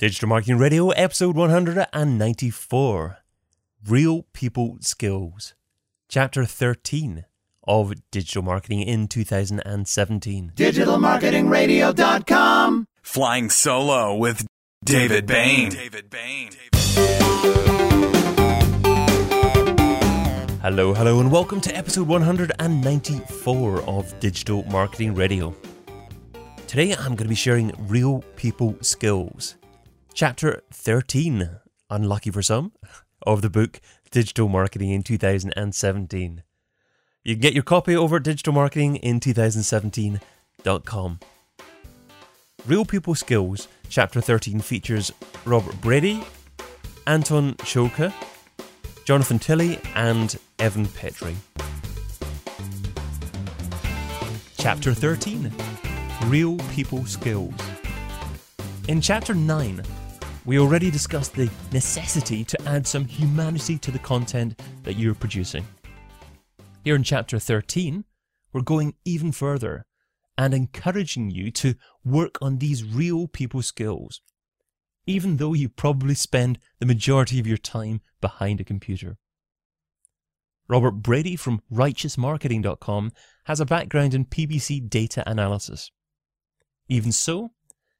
Digital Marketing Radio, episode 194 Real People Skills, chapter 13 of Digital Marketing in 2017. DigitalMarketingRadio.com. Flying Solo with David Bain. David Bain. Hello, hello, and welcome to episode 194 of Digital Marketing Radio. Today I'm going to be sharing real people skills. Chapter 13, unlucky for some, of the book Digital Marketing in 2017. You can get your copy over at digitalmarketingin2017.com. Real People Skills, Chapter 13 features Robert Brady, Anton Shulke, Jonathan Tilley, and Evan Petrie. Chapter 13 Real People Skills. In Chapter 9, we already discussed the necessity to add some humanity to the content that you're producing. Here in Chapter 13, we're going even further and encouraging you to work on these real people skills, even though you probably spend the majority of your time behind a computer. Robert Brady from righteousmarketing.com has a background in PPC data analysis. Even so,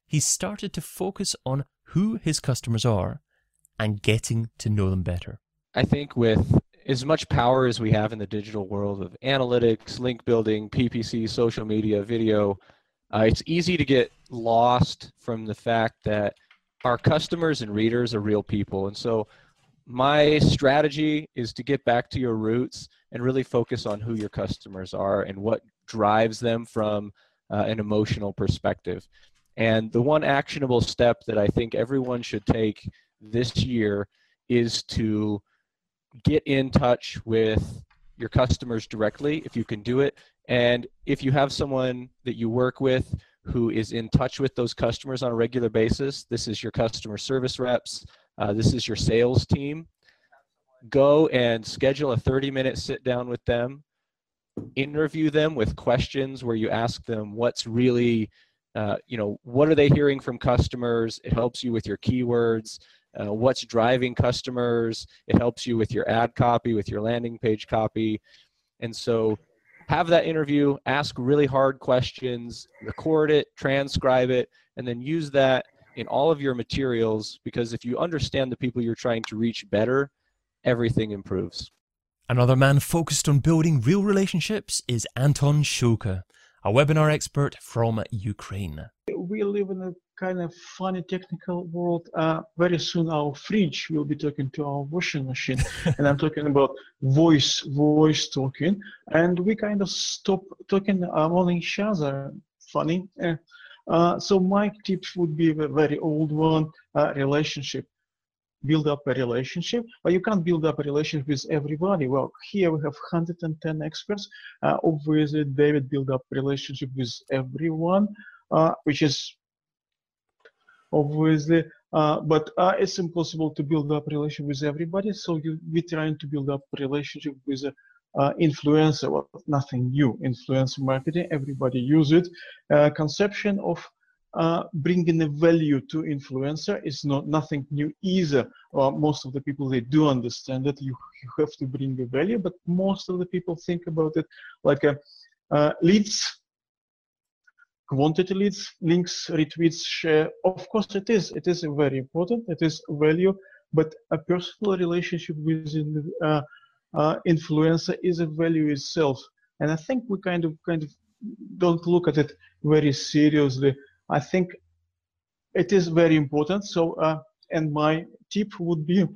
he started to focus on who his customers are and getting to know them better. I think with as much power as we have in the digital world of analytics, link building, PPC, social media, video, uh, it's easy to get lost from the fact that our customers and readers are real people. And so my strategy is to get back to your roots and really focus on who your customers are and what drives them from uh, an emotional perspective. And the one actionable step that I think everyone should take this year is to get in touch with your customers directly if you can do it. And if you have someone that you work with who is in touch with those customers on a regular basis, this is your customer service reps, uh, this is your sales team. Go and schedule a 30 minute sit down with them, interview them with questions where you ask them what's really uh, you know what are they hearing from customers? It helps you with your keywords. Uh, what's driving customers? It helps you with your ad copy with your landing page copy. And so have that interview ask really hard questions record it transcribe it and then use that in all of your materials because if you understand the people you're trying to reach better everything improves. Another man focused on building real relationships is Anton Shulke, a webinar expert from Ukraine. we live in a kind of funny technical world. Uh, very soon our fridge will be talking to our washing machine, and I'm talking about voice, voice talking, and we kind of stop talking among each other. Funny. Uh, uh, so my tips would be a very old one: uh, relationship. Build up a relationship, but you can't build up a relationship with everybody. Well, here we have 110 experts. Uh, obviously, David build up relationship with everyone, uh, which is obviously uh, but uh, it's impossible to build up relationship with everybody so you we're trying to build up relationship with uh, influencer well nothing new influencer marketing everybody use it uh, conception of uh, bringing a value to influencer is not nothing new either uh, most of the people they do understand that you, you have to bring a value but most of the people think about it like a leads quantity leads, links, retweets, share. Of course, it is. It is very important. It is value, but a personal relationship with uh, uh, influencer is a value itself. And I think we kind of kind of don't look at it very seriously. I think it is very important. So, uh, and my tip would be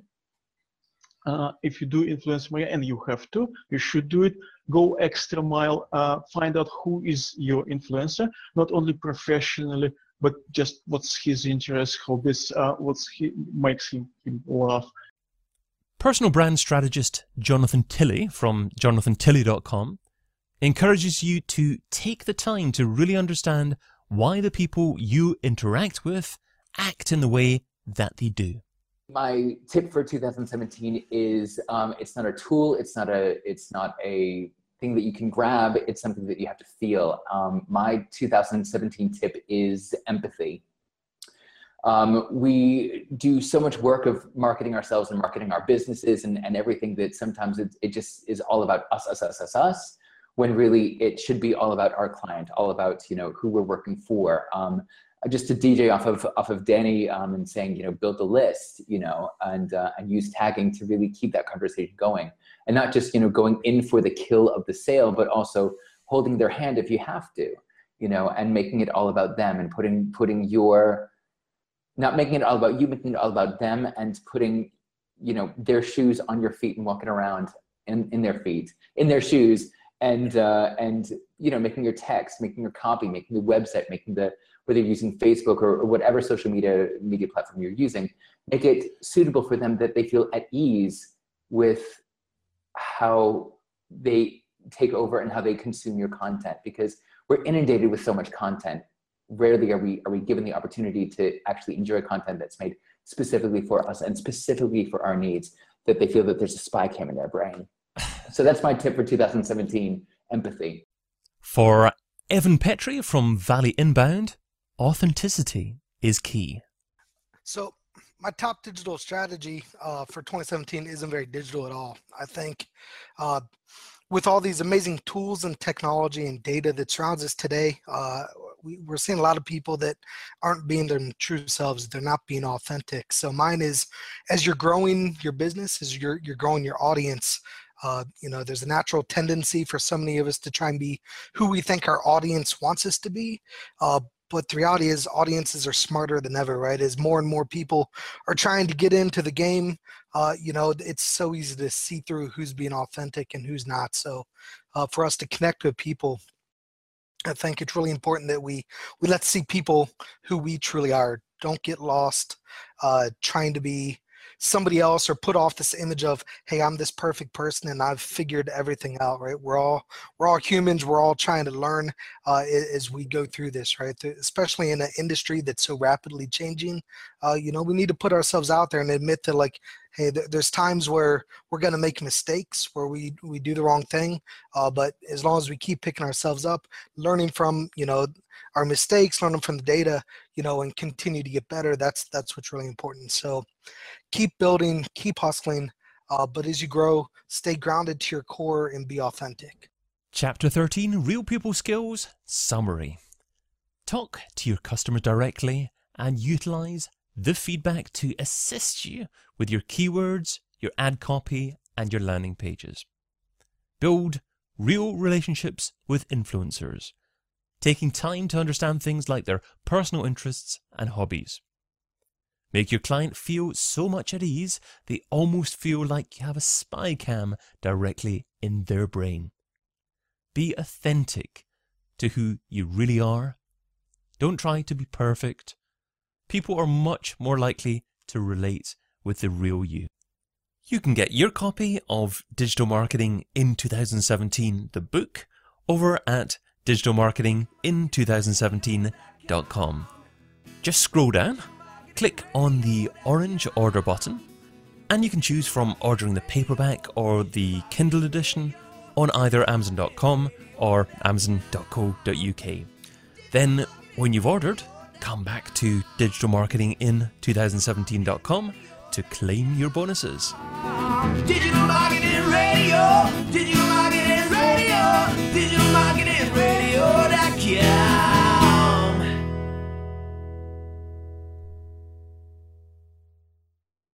uh, if you do influence marketing, and you have to, you should do it, go extra mile, uh, find out who is your influencer, not only professionally, but just what's his interest, how this, uh, what's he makes him, him laugh. Personal brand strategist Jonathan Tilley from jonathantilley.com encourages you to take the time to really understand why the people you interact with act in the way that they do. My tip for 2017 is um, it's not a tool it's not a it's not a thing that you can grab it's something that you have to feel. Um, my 2017 tip is empathy. Um, we do so much work of marketing ourselves and marketing our businesses and, and everything that sometimes it, it just is all about us, us, us, us, us, when really it should be all about our client, all about, you know, who we're working for. Um, just to DJ off of off of Danny um, and saying, you know, build a list, you know, and uh, and use tagging to really keep that conversation going, and not just you know going in for the kill of the sale, but also holding their hand if you have to, you know, and making it all about them and putting putting your not making it all about you, making it all about them and putting, you know, their shoes on your feet and walking around in, in their feet, in their shoes and, uh, and, you know, making your text, making your copy, making the website, making the, whether you're using Facebook or, or whatever social media, media platform you're using, make it suitable for them that they feel at ease with how they take over and how they consume your content because we're inundated with so much content. Rarely are we are we given the opportunity to actually enjoy content that's made specifically for us and specifically for our needs that they feel that there's a spy cam in their brain so that's my tip for 2017 empathy for evan petrie from valley inbound authenticity is key so my top digital strategy uh, for 2017 isn't very digital at all i think uh, with all these amazing tools and technology and data that surrounds us today, uh, we, are seeing a lot of people that aren't being their true selves. They're not being authentic. So mine is, as you're growing your business, as you're you're growing your audience, uh, you know, there's a natural tendency for so many of us to try and be who we think our audience wants us to be. Uh, but the reality is audiences are smarter than ever right as more and more people are trying to get into the game uh, you know it's so easy to see through who's being authentic and who's not so uh, for us to connect with people I think it's really important that we we let see people who we truly are. Don't get lost uh, trying to be somebody else or put off this image of hey i'm this perfect person and i've figured everything out right? We're all we're all humans. We're all trying to learn uh, as we go through this right? Especially in an industry that's so rapidly changing uh, you know we need to put ourselves out there and admit that like hey there's times where we're going to make mistakes where we we do the wrong thing uh, but as long as we keep picking ourselves up learning from you know our mistakes learning from the data you know and continue to get better that's that's what's really important so keep building, keep hustling, uh, but as you grow, stay grounded to your core and be authentic. Chapter 13 Real People Skills Summary Talk to your customer directly and utilize the feedback to assist you with your keywords, your ad copy, and your landing pages. Build real relationships with influencers, taking time to understand things like their personal interests and hobbies. Make your client feel so much at ease they almost feel like you have a spy cam directly in their brain. Be authentic to who you really are. Don't try to be perfect. People are much more likely to relate with the real you. You can get your copy of Digital Marketing in 2017, the book, over at digitalmarketingin2017.com. Just scroll down click on the orange order button and you can choose from ordering the paperback or the Kindle edition on either Amazon.com or Amazon.co.uk. Then, when you've ordered, come back to digitalmarketingin2017.com to claim your bonuses. Digital Marketing Radio, Digital Marketing Radio, Digital Marketing Por aqui. É é.